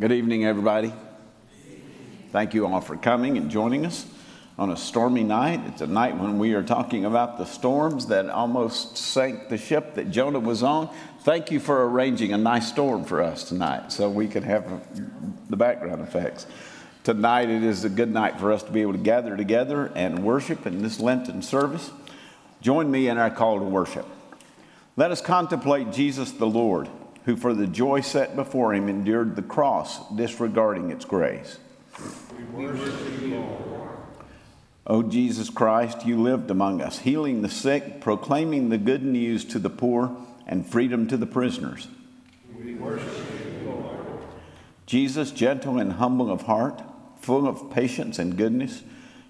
Good evening, everybody. Thank you all for coming and joining us on a stormy night. It's a night when we are talking about the storms that almost sank the ship that Jonah was on. Thank you for arranging a nice storm for us tonight so we could have the background effects. Tonight, it is a good night for us to be able to gather together and worship in this Lenten service. Join me in our call to worship. Let us contemplate Jesus the Lord who for the joy set before him endured the cross, disregarding its grace. O Jesus Christ, you lived among us, healing the sick, proclaiming the good news to the poor, and freedom to the prisoners. We worship you, Lord. Jesus, gentle and humble of heart, full of patience and goodness,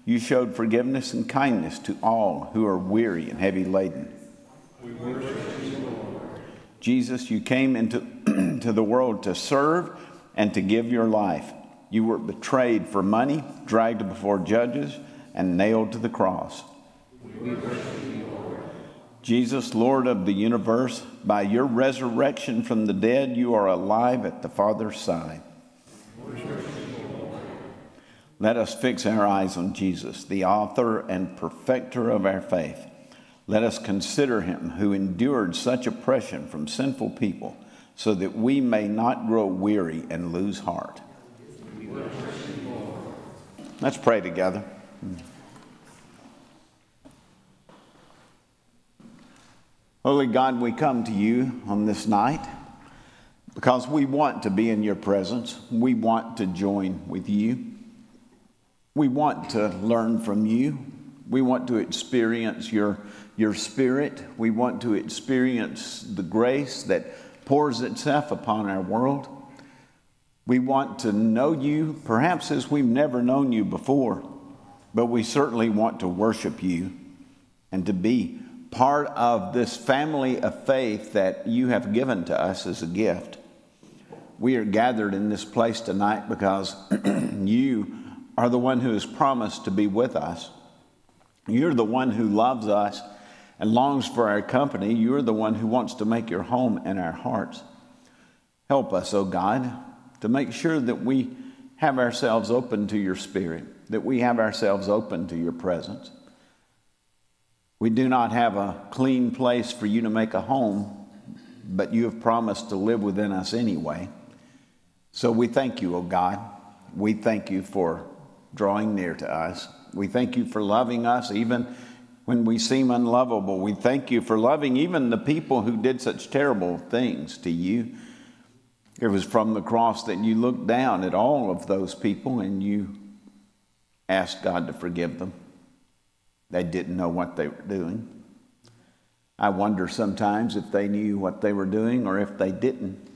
you showed forgiveness and kindness to all who are weary and heavy laden. We worship you, Jesus, you came into to the world to serve and to give your life. You were betrayed for money, dragged before judges, and nailed to the cross. Jesus, Lord of the universe, by your resurrection from the dead, you are alive at the Father's side. Let us fix our eyes on Jesus, the author and perfecter of our faith let us consider him who endured such oppression from sinful people, so that we may not grow weary and lose heart. Let's pray together. Holy God, we come to you on this night because we want to be in your presence. We want to join with you. We want to learn from you. We want to experience your your spirit. We want to experience the grace that pours itself upon our world. We want to know you, perhaps as we've never known you before, but we certainly want to worship you and to be part of this family of faith that you have given to us as a gift. We are gathered in this place tonight because you are the one who has promised to be with us. You're the one who loves us and longs for our company, you're the one who wants to make your home in our hearts. Help us, O oh God, to make sure that we have ourselves open to your spirit, that we have ourselves open to your presence. We do not have a clean place for you to make a home, but you have promised to live within us anyway. So we thank you, O oh God. We thank you for drawing near to us. We thank you for loving us even when we seem unlovable. We thank you for loving even the people who did such terrible things to you. It was from the cross that you looked down at all of those people and you asked God to forgive them. They didn't know what they were doing. I wonder sometimes if they knew what they were doing or if they didn't,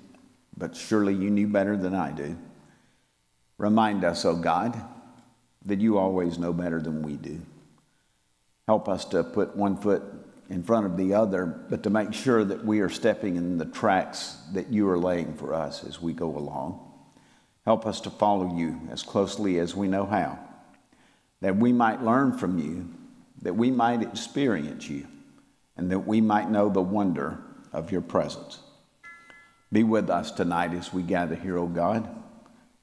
but surely you knew better than I do. Remind us, O oh God, that you always know better than we do. Help us to put one foot in front of the other, but to make sure that we are stepping in the tracks that you are laying for us as we go along. Help us to follow you as closely as we know how, that we might learn from you, that we might experience you, and that we might know the wonder of your presence. Be with us tonight as we gather here, O God,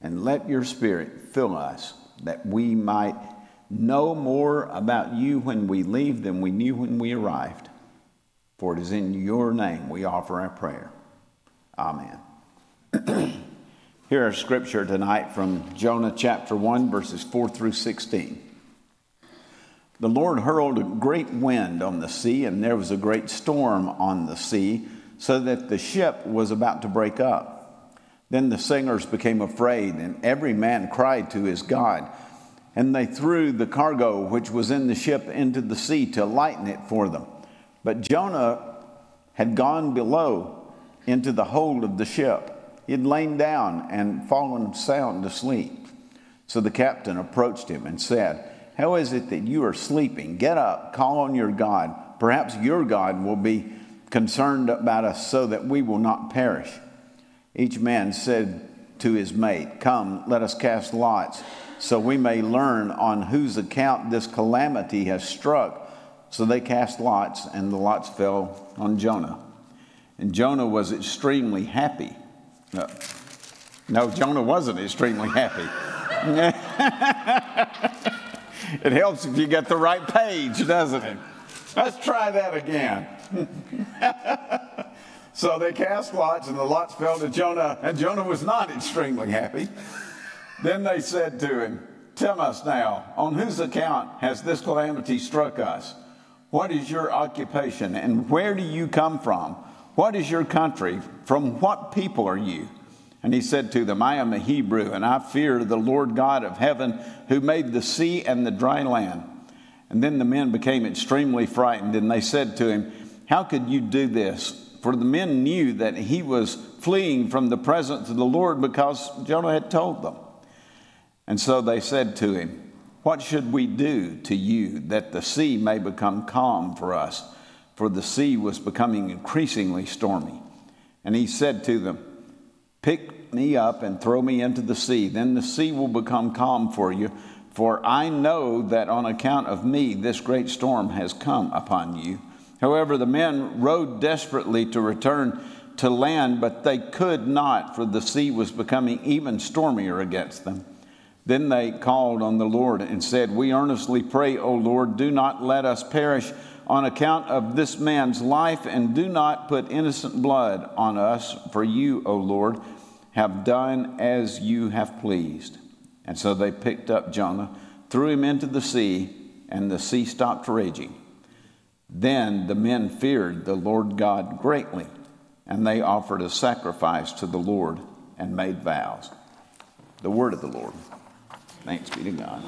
and let your Spirit fill us that we might know more about you when we leave than we knew when we arrived. For it is in your name we offer our prayer. Amen. Here are scripture tonight from Jonah chapter 1, verses 4 through 16. The Lord hurled a great wind on the sea, and there was a great storm on the sea, so that the ship was about to break up. Then the singers became afraid, and every man cried to his God and they threw the cargo which was in the ship into the sea to lighten it for them. But Jonah had gone below into the hold of the ship. He had lain down and fallen sound asleep. So the captain approached him and said, How is it that you are sleeping? Get up, call on your God. Perhaps your God will be concerned about us so that we will not perish. Each man said to his mate, Come, let us cast lots so we may learn on whose account this calamity has struck. So they cast lots, and the lots fell on Jonah. And Jonah was extremely happy. Uh, No, Jonah wasn't extremely happy. it helps if you get the right page, doesn't it? Let's try that again. so they cast lots, and the lots fell to Jonah, and Jonah was not extremely happy. Then they said to him, Tell us now, on whose account has this calamity struck us? What is your occupation, and where do you come from? What is your country? From what people are you? And he said to them, I am a Hebrew, and I fear the Lord God of heaven, who made the sea and the dry land. And then the men became extremely frightened, and they said to him, How could you do this? For the men knew that he was fleeing from the presence of the Lord because Jonah had told them. And so they said to him, What should we do to you that the sea may become calm for us? For the sea was becoming increasingly stormy. And he said to them, Pick me up and throw me into the sea. Then the sea will become calm for you. For I know that on account of me this great storm has come upon you. However, the men rowed desperately to return to land, but they could not, for the sea was becoming even stormier against them. Then they called on the Lord and said, We earnestly pray, O Lord, do not let us perish on account of this man's life, and do not put innocent blood on us, for you, O Lord, have done as you have pleased. And so they picked up Jonah, threw him into the sea, and the sea stopped raging. Then the men feared the Lord God greatly, and they offered a sacrifice to the Lord and made vows. The word of the Lord. Thanks be to God.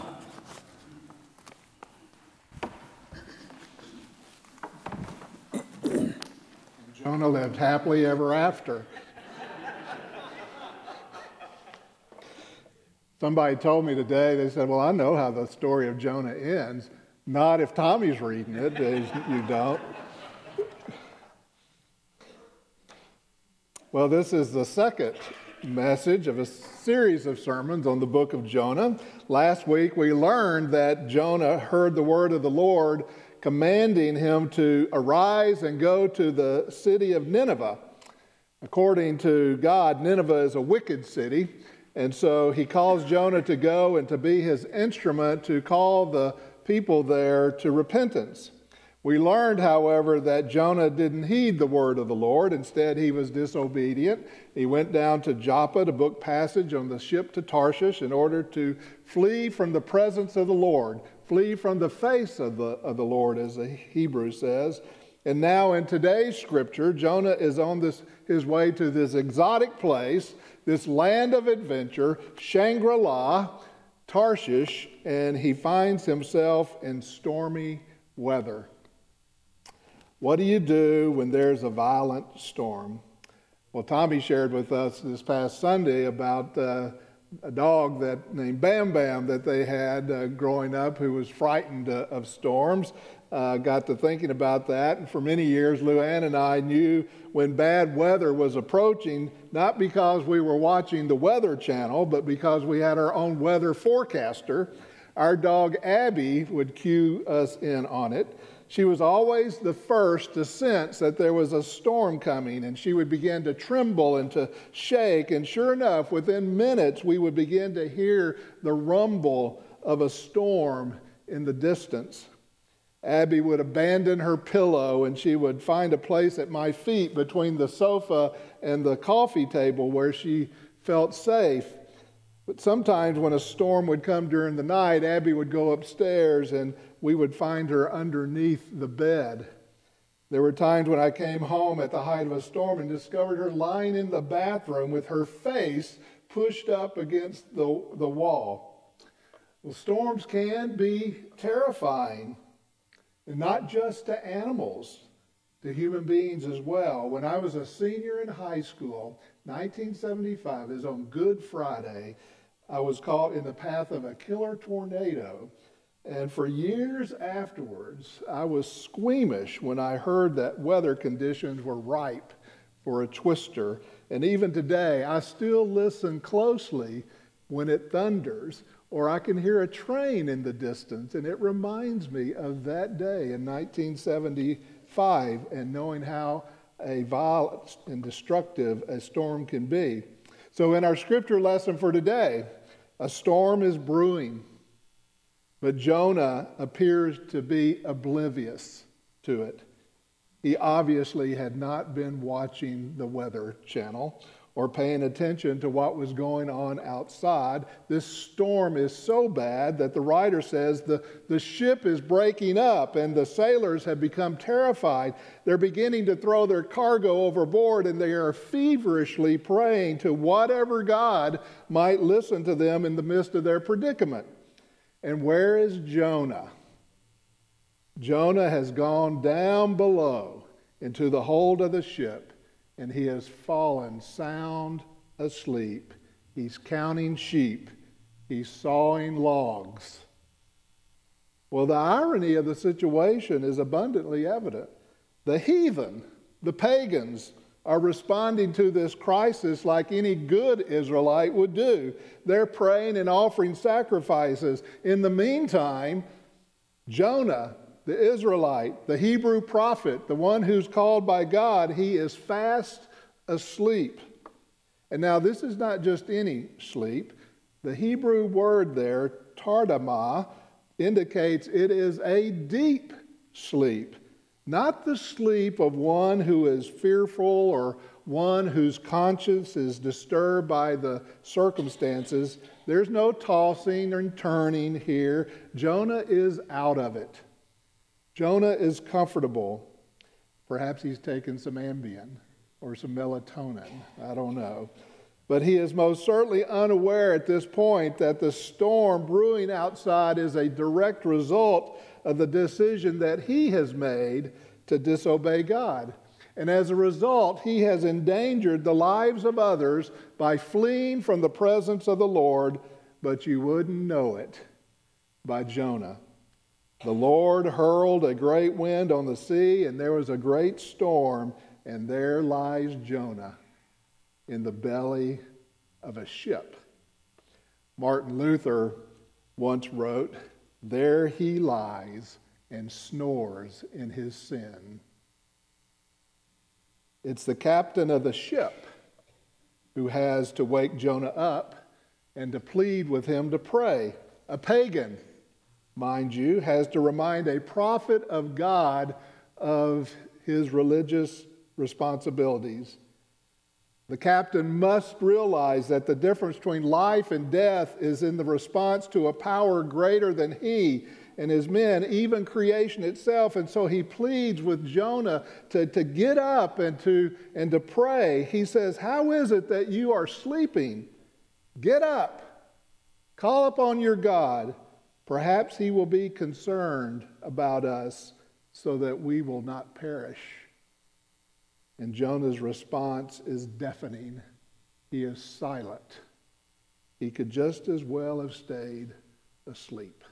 Jonah lived happily ever after. Somebody told me today, they said, Well, I know how the story of Jonah ends. Not if Tommy's reading it, you don't. Well, this is the second message of a series of sermons on the book of Jonah. Last week we learned that Jonah heard the word of the Lord commanding him to arise and go to the city of Nineveh. According to God, Nineveh is a wicked city, and so he calls Jonah to go and to be his instrument to call the people there to repentance. We learned, however, that Jonah didn't heed the word of the Lord. Instead, he was disobedient. He went down to Joppa to book passage on the ship to Tarshish in order to flee from the presence of the Lord, flee from the face of the, of the Lord, as the Hebrew says. And now, in today's scripture, Jonah is on this, his way to this exotic place, this land of adventure, Shangri La, Tarshish, and he finds himself in stormy weather. What do you do when there's a violent storm? Well, Tommy shared with us this past Sunday about uh, a dog that named Bam Bam that they had uh, growing up who was frightened uh, of storms. Uh, got to thinking about that, and for many years, Luann and I knew when bad weather was approaching, not because we were watching the Weather Channel, but because we had our own weather forecaster. Our dog Abby would cue us in on it. She was always the first to sense that there was a storm coming, and she would begin to tremble and to shake. And sure enough, within minutes, we would begin to hear the rumble of a storm in the distance. Abby would abandon her pillow and she would find a place at my feet between the sofa and the coffee table where she felt safe. But sometimes when a storm would come during the night, Abby would go upstairs and we would find her underneath the bed. There were times when I came home at the height of a storm and discovered her lying in the bathroom with her face pushed up against the, the wall. Well, storms can be terrifying, and not just to animals, to human beings as well. When I was a senior in high school, 1975, is on Good Friday, I was caught in the path of a killer tornado and for years afterwards, I was squeamish when I heard that weather conditions were ripe for a twister. And even today, I still listen closely when it thunders, or I can hear a train in the distance, and it reminds me of that day in 1975 and knowing how a violent and destructive a storm can be. So, in our scripture lesson for today, a storm is brewing, but Jonah appears to be oblivious to it. He obviously had not been watching the Weather Channel or paying attention to what was going on outside. This storm is so bad that the writer says the, the ship is breaking up and the sailors have become terrified. They're beginning to throw their cargo overboard and they are feverishly praying to whatever God might listen to them in the midst of their predicament. And where is Jonah? Jonah has gone down below into the hold of the ship and he has fallen sound asleep. He's counting sheep, he's sawing logs. Well, the irony of the situation is abundantly evident. The heathen, the pagans, are responding to this crisis like any good Israelite would do. They're praying and offering sacrifices. In the meantime, Jonah the Israelite, the Hebrew prophet, the one who's called by God, he is fast asleep. And now, this is not just any sleep. The Hebrew word there, tardama, indicates it is a deep sleep, not the sleep of one who is fearful or one whose conscience is disturbed by the circumstances. There's no tossing and turning here. Jonah is out of it. Jonah is comfortable. Perhaps he's taken some Ambien or some melatonin. I don't know. But he is most certainly unaware at this point that the storm brewing outside is a direct result of the decision that he has made to disobey God. And as a result, he has endangered the lives of others by fleeing from the presence of the Lord, but you wouldn't know it by Jonah. The Lord hurled a great wind on the sea, and there was a great storm, and there lies Jonah in the belly of a ship. Martin Luther once wrote, There he lies and snores in his sin. It's the captain of the ship who has to wake Jonah up and to plead with him to pray, a pagan mind you, has to remind a prophet of God of his religious responsibilities. The captain must realize that the difference between life and death is in the response to a power greater than he and his men, even creation itself. And so he pleads with Jonah to, to get up and to, and to pray. He says, How is it that you are sleeping? Get up, call upon your God. Perhaps he will be concerned about us so that we will not perish. And Jonah's response is deafening. He is silent. He could just as well have stayed asleep.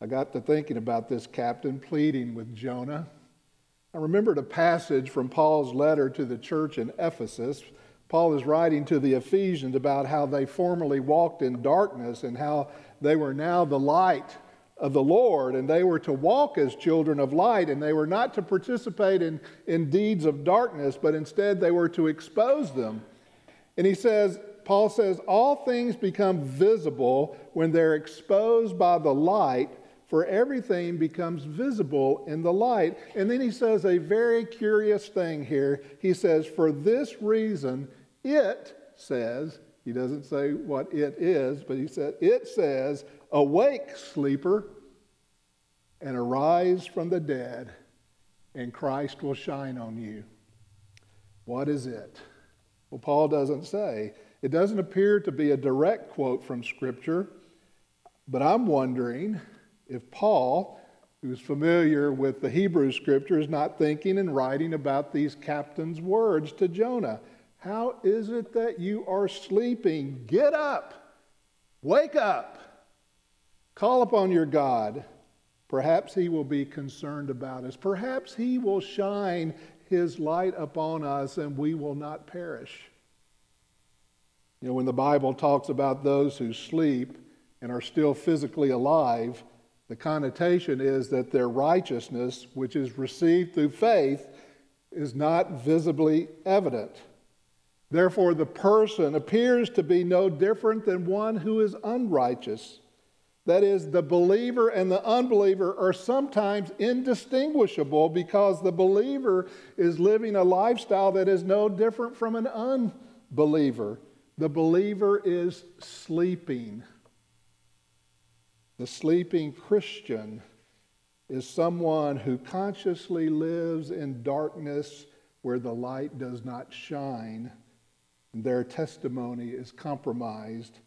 I got to thinking about this captain pleading with Jonah. I remembered a passage from Paul's letter to the church in Ephesus Paul is writing to the Ephesians about how they formerly walked in darkness and how they were now the light of the Lord, and they were to walk as children of light, and they were not to participate in, in deeds of darkness, but instead they were to expose them. And he says, Paul says, all things become visible when they're exposed by the light, for everything becomes visible in the light. And then he says a very curious thing here. He says, For this reason, it says, he doesn't say what it is, but he said, it says, Awake, sleeper, and arise from the dead, and Christ will shine on you. What is it? Well, Paul doesn't say. It doesn't appear to be a direct quote from Scripture, but I'm wondering if Paul, who's familiar with the Hebrew Scripture, is not thinking and writing about these captain's words to Jonah. How is it that you are sleeping? Get up, wake up, call upon your God. Perhaps He will be concerned about us. Perhaps He will shine His light upon us and we will not perish. You know, when the Bible talks about those who sleep and are still physically alive, the connotation is that their righteousness, which is received through faith, is not visibly evident. Therefore, the person appears to be no different than one who is unrighteous. That is, the believer and the unbeliever are sometimes indistinguishable because the believer is living a lifestyle that is no different from an unbeliever. The believer is sleeping. The sleeping Christian is someone who consciously lives in darkness where the light does not shine their testimony is compromised.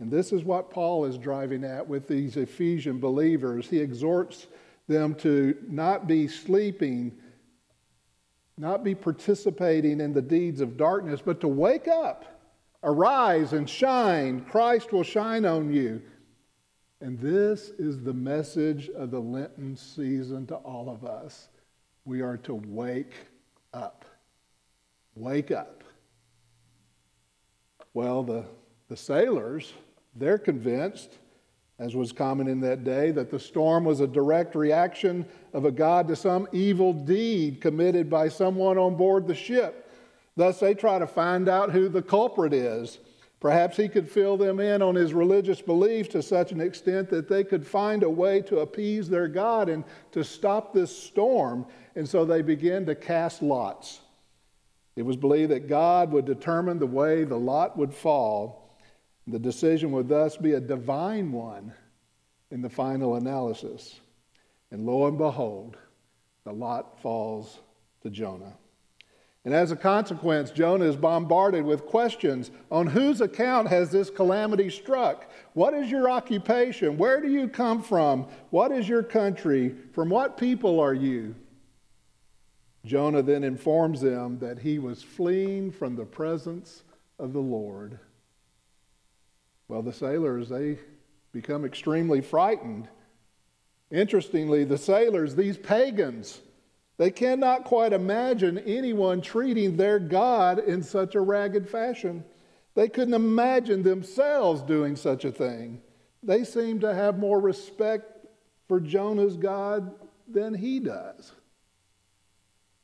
And this is what Paul is driving at with these Ephesian believers. He exhorts them to not be sleeping, not be participating in the deeds of darkness, but to wake up, arise and shine. Christ will shine on you. And this is the message of the Lenten season to all of us. We are to wake up. Wake up. Well, the, the sailors, they're convinced, as was common in that day, that the storm was a direct reaction of a God to some evil deed committed by someone on board the ship. Thus, they try to find out who the culprit is. Perhaps he could fill them in on his religious beliefs to such an extent that they could find a way to appease their God and to stop this storm. And so they begin to cast lots. It was believed that God would determine the way the lot would fall. The decision would thus be a divine one in the final analysis. And lo and behold, the lot falls to Jonah. And as a consequence, Jonah is bombarded with questions on whose account has this calamity struck? What is your occupation? Where do you come from? What is your country? From what people are you? Jonah then informs them that he was fleeing from the presence of the Lord. Well, the sailors, they become extremely frightened. Interestingly, the sailors, these pagans, they cannot quite imagine anyone treating their God in such a ragged fashion. They couldn't imagine themselves doing such a thing. They seem to have more respect for Jonah's God than he does.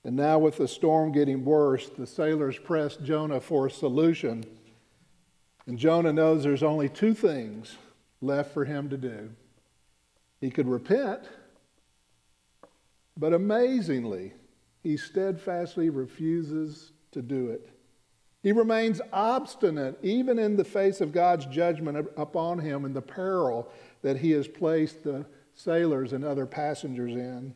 And now, with the storm getting worse, the sailors press Jonah for a solution. And Jonah knows there's only two things left for him to do. He could repent, but amazingly, he steadfastly refuses to do it. He remains obstinate, even in the face of God's judgment upon him and the peril that he has placed the sailors and other passengers in.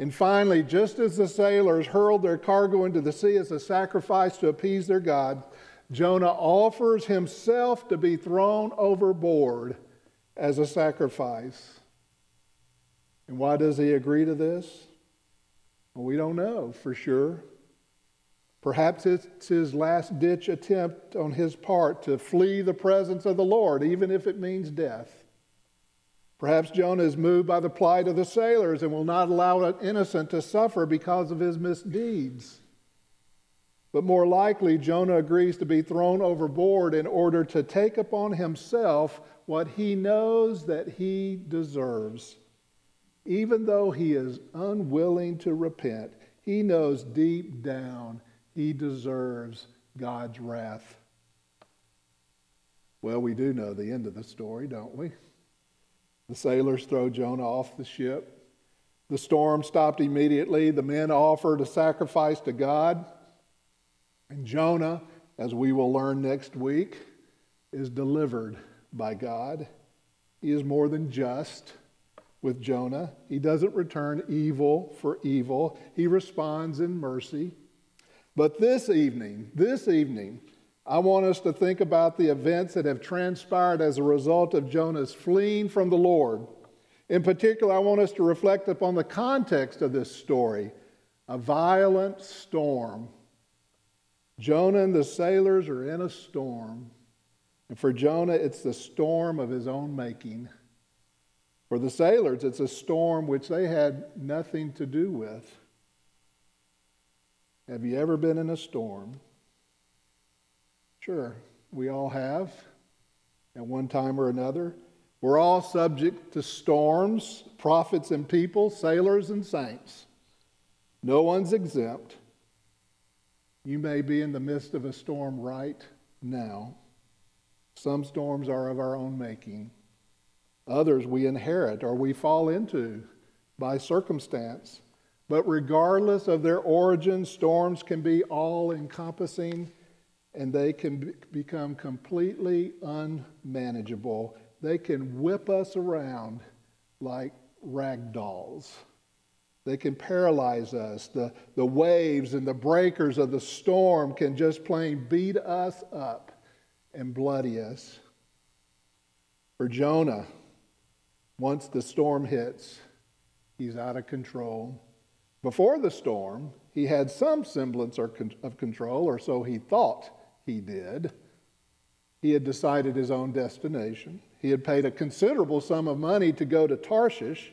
And finally, just as the sailors hurled their cargo into the sea as a sacrifice to appease their God, Jonah offers himself to be thrown overboard as a sacrifice. And why does he agree to this? Well, we don't know for sure. Perhaps it's his last ditch attempt on his part to flee the presence of the Lord, even if it means death. Perhaps Jonah is moved by the plight of the sailors and will not allow an innocent to suffer because of his misdeeds. But more likely, Jonah agrees to be thrown overboard in order to take upon himself what he knows that he deserves. Even though he is unwilling to repent, he knows deep down he deserves God's wrath. Well, we do know the end of the story, don't we? The sailors throw Jonah off the ship. The storm stopped immediately. The men offered a sacrifice to God. And Jonah, as we will learn next week, is delivered by God. He is more than just with Jonah. He doesn't return evil for evil, he responds in mercy. But this evening, this evening, I want us to think about the events that have transpired as a result of Jonah's fleeing from the Lord. In particular, I want us to reflect upon the context of this story a violent storm. Jonah and the sailors are in a storm. And for Jonah, it's the storm of his own making. For the sailors, it's a storm which they had nothing to do with. Have you ever been in a storm? Sure, we all have at one time or another. We're all subject to storms, prophets and people, sailors and saints. No one's exempt. You may be in the midst of a storm right now. Some storms are of our own making. Others we inherit or we fall into by circumstance. But regardless of their origin, storms can be all encompassing and they can be- become completely unmanageable. They can whip us around like rag dolls. They can paralyze us. The, the waves and the breakers of the storm can just plain beat us up and bloody us. For Jonah, once the storm hits, he's out of control. Before the storm, he had some semblance of control, or so he thought he did. He had decided his own destination. He had paid a considerable sum of money to go to Tarshish.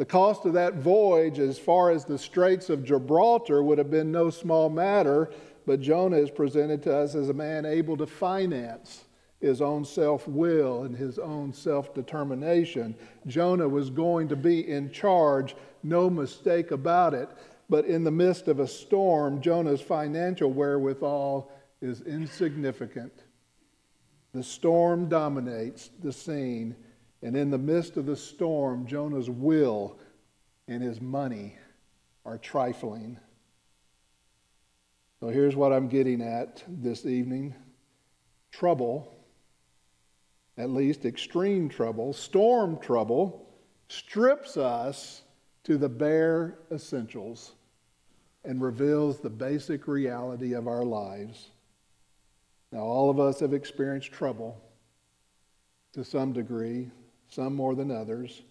The cost of that voyage, as far as the Straits of Gibraltar, would have been no small matter, but Jonah is presented to us as a man able to finance his own self will and his own self determination. Jonah was going to be in charge, no mistake about it. But in the midst of a storm, Jonah's financial wherewithal is insignificant. The storm dominates the scene, and in the midst of the storm, Jonah's will and his money are trifling. So here's what I'm getting at this evening trouble, at least extreme trouble, storm trouble, strips us to the bare essentials and reveals the basic reality of our lives. Now, all of us have experienced trouble to some degree, some more than others.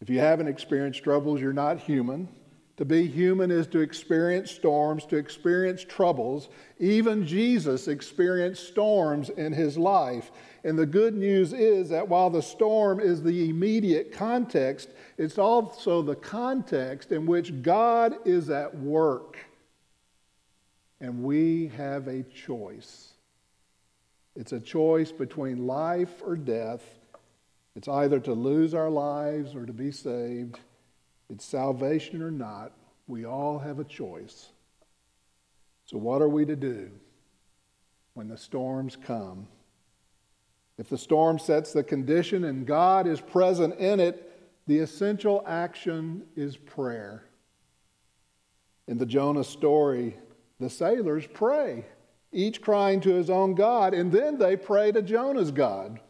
If you haven't experienced troubles, you're not human. To be human is to experience storms, to experience troubles. Even Jesus experienced storms in his life. And the good news is that while the storm is the immediate context, it's also the context in which God is at work. And we have a choice. It's a choice between life or death. It's either to lose our lives or to be saved. It's salvation or not. We all have a choice. So, what are we to do when the storms come? If the storm sets the condition and God is present in it, the essential action is prayer. In the Jonah story, the sailors pray each crying to his own God, and then they pray to Jonah's God.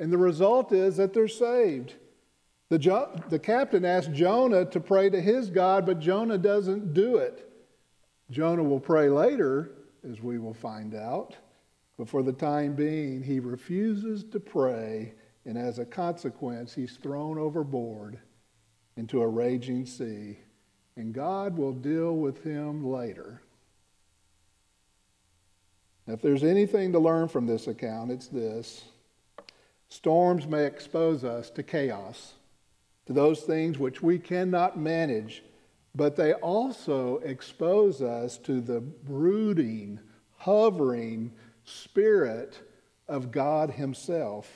And the result is that they're saved. The, jo- the captain asked Jonah to pray to his God, but Jonah doesn't do it. Jonah will pray later, as we will find out, but for the time being, he refuses to pray, and as a consequence, he's thrown overboard into a raging sea. And God will deal with him later. If there's anything to learn from this account, it's this storms may expose us to chaos, to those things which we cannot manage, but they also expose us to the brooding, hovering spirit of God Himself.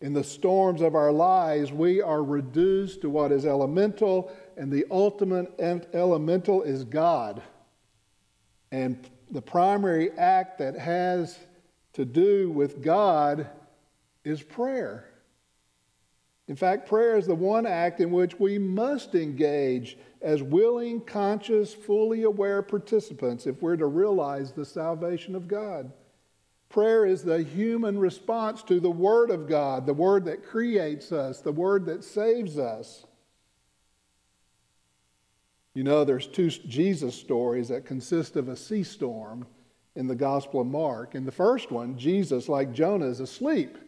In the storms of our lives, we are reduced to what is elemental, and the ultimate elemental is God. And the primary act that has to do with God is prayer. In fact, prayer is the one act in which we must engage as willing, conscious, fully aware participants if we're to realize the salvation of God. Prayer is the human response to the Word of God, the Word that creates us, the Word that saves us. You know, there's two Jesus stories that consist of a sea storm in the Gospel of Mark. In the first one, Jesus, like Jonah, is asleep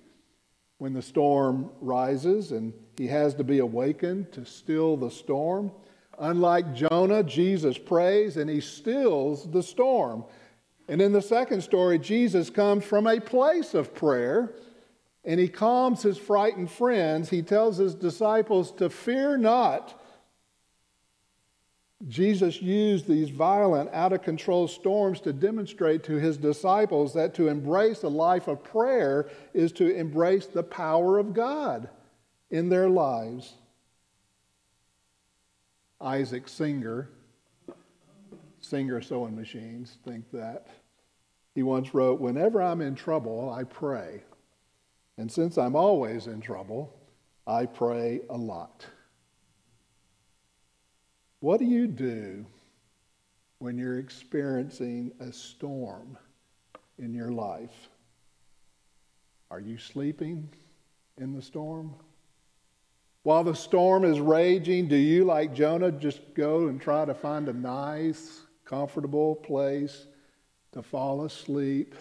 when the storm rises and he has to be awakened to still the storm. Unlike Jonah, Jesus prays and he stills the storm. And in the second story, Jesus comes from a place of prayer and he calms his frightened friends. He tells his disciples to fear not Jesus used these violent, out of control storms to demonstrate to his disciples that to embrace a life of prayer is to embrace the power of God in their lives. Isaac Singer Singer sewing machines think that. He once wrote, Whenever I'm in trouble, I pray. And since I'm always in trouble, I pray a lot. What do you do when you're experiencing a storm in your life? Are you sleeping in the storm? While the storm is raging, do you, like Jonah, just go and try to find a nice, comfortable place to fall asleep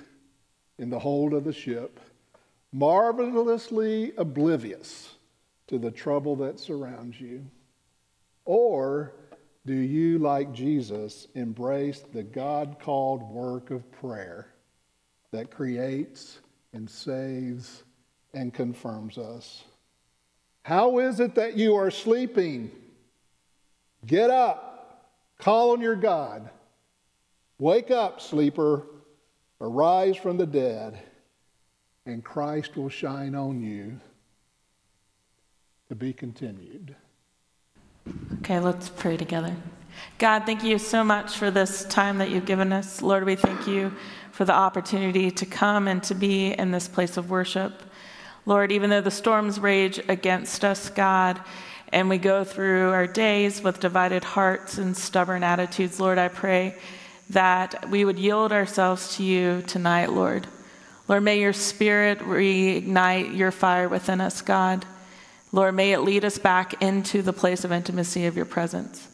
in the hold of the ship, marvelously oblivious to the trouble that surrounds you? Or do you, like Jesus, embrace the God called work of prayer that creates and saves and confirms us? How is it that you are sleeping? Get up, call on your God. Wake up, sleeper, arise from the dead, and Christ will shine on you to be continued. Okay, let's pray together. God, thank you so much for this time that you've given us. Lord, we thank you for the opportunity to come and to be in this place of worship. Lord, even though the storms rage against us, God, and we go through our days with divided hearts and stubborn attitudes, Lord, I pray that we would yield ourselves to you tonight, Lord. Lord, may your spirit reignite your fire within us, God. Lord, may it lead us back into the place of intimacy of your presence.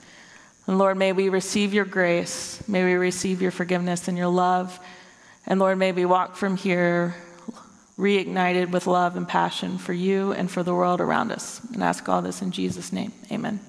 And Lord, may we receive your grace. May we receive your forgiveness and your love. And Lord, may we walk from here reignited with love and passion for you and for the world around us. And ask all this in Jesus' name. Amen.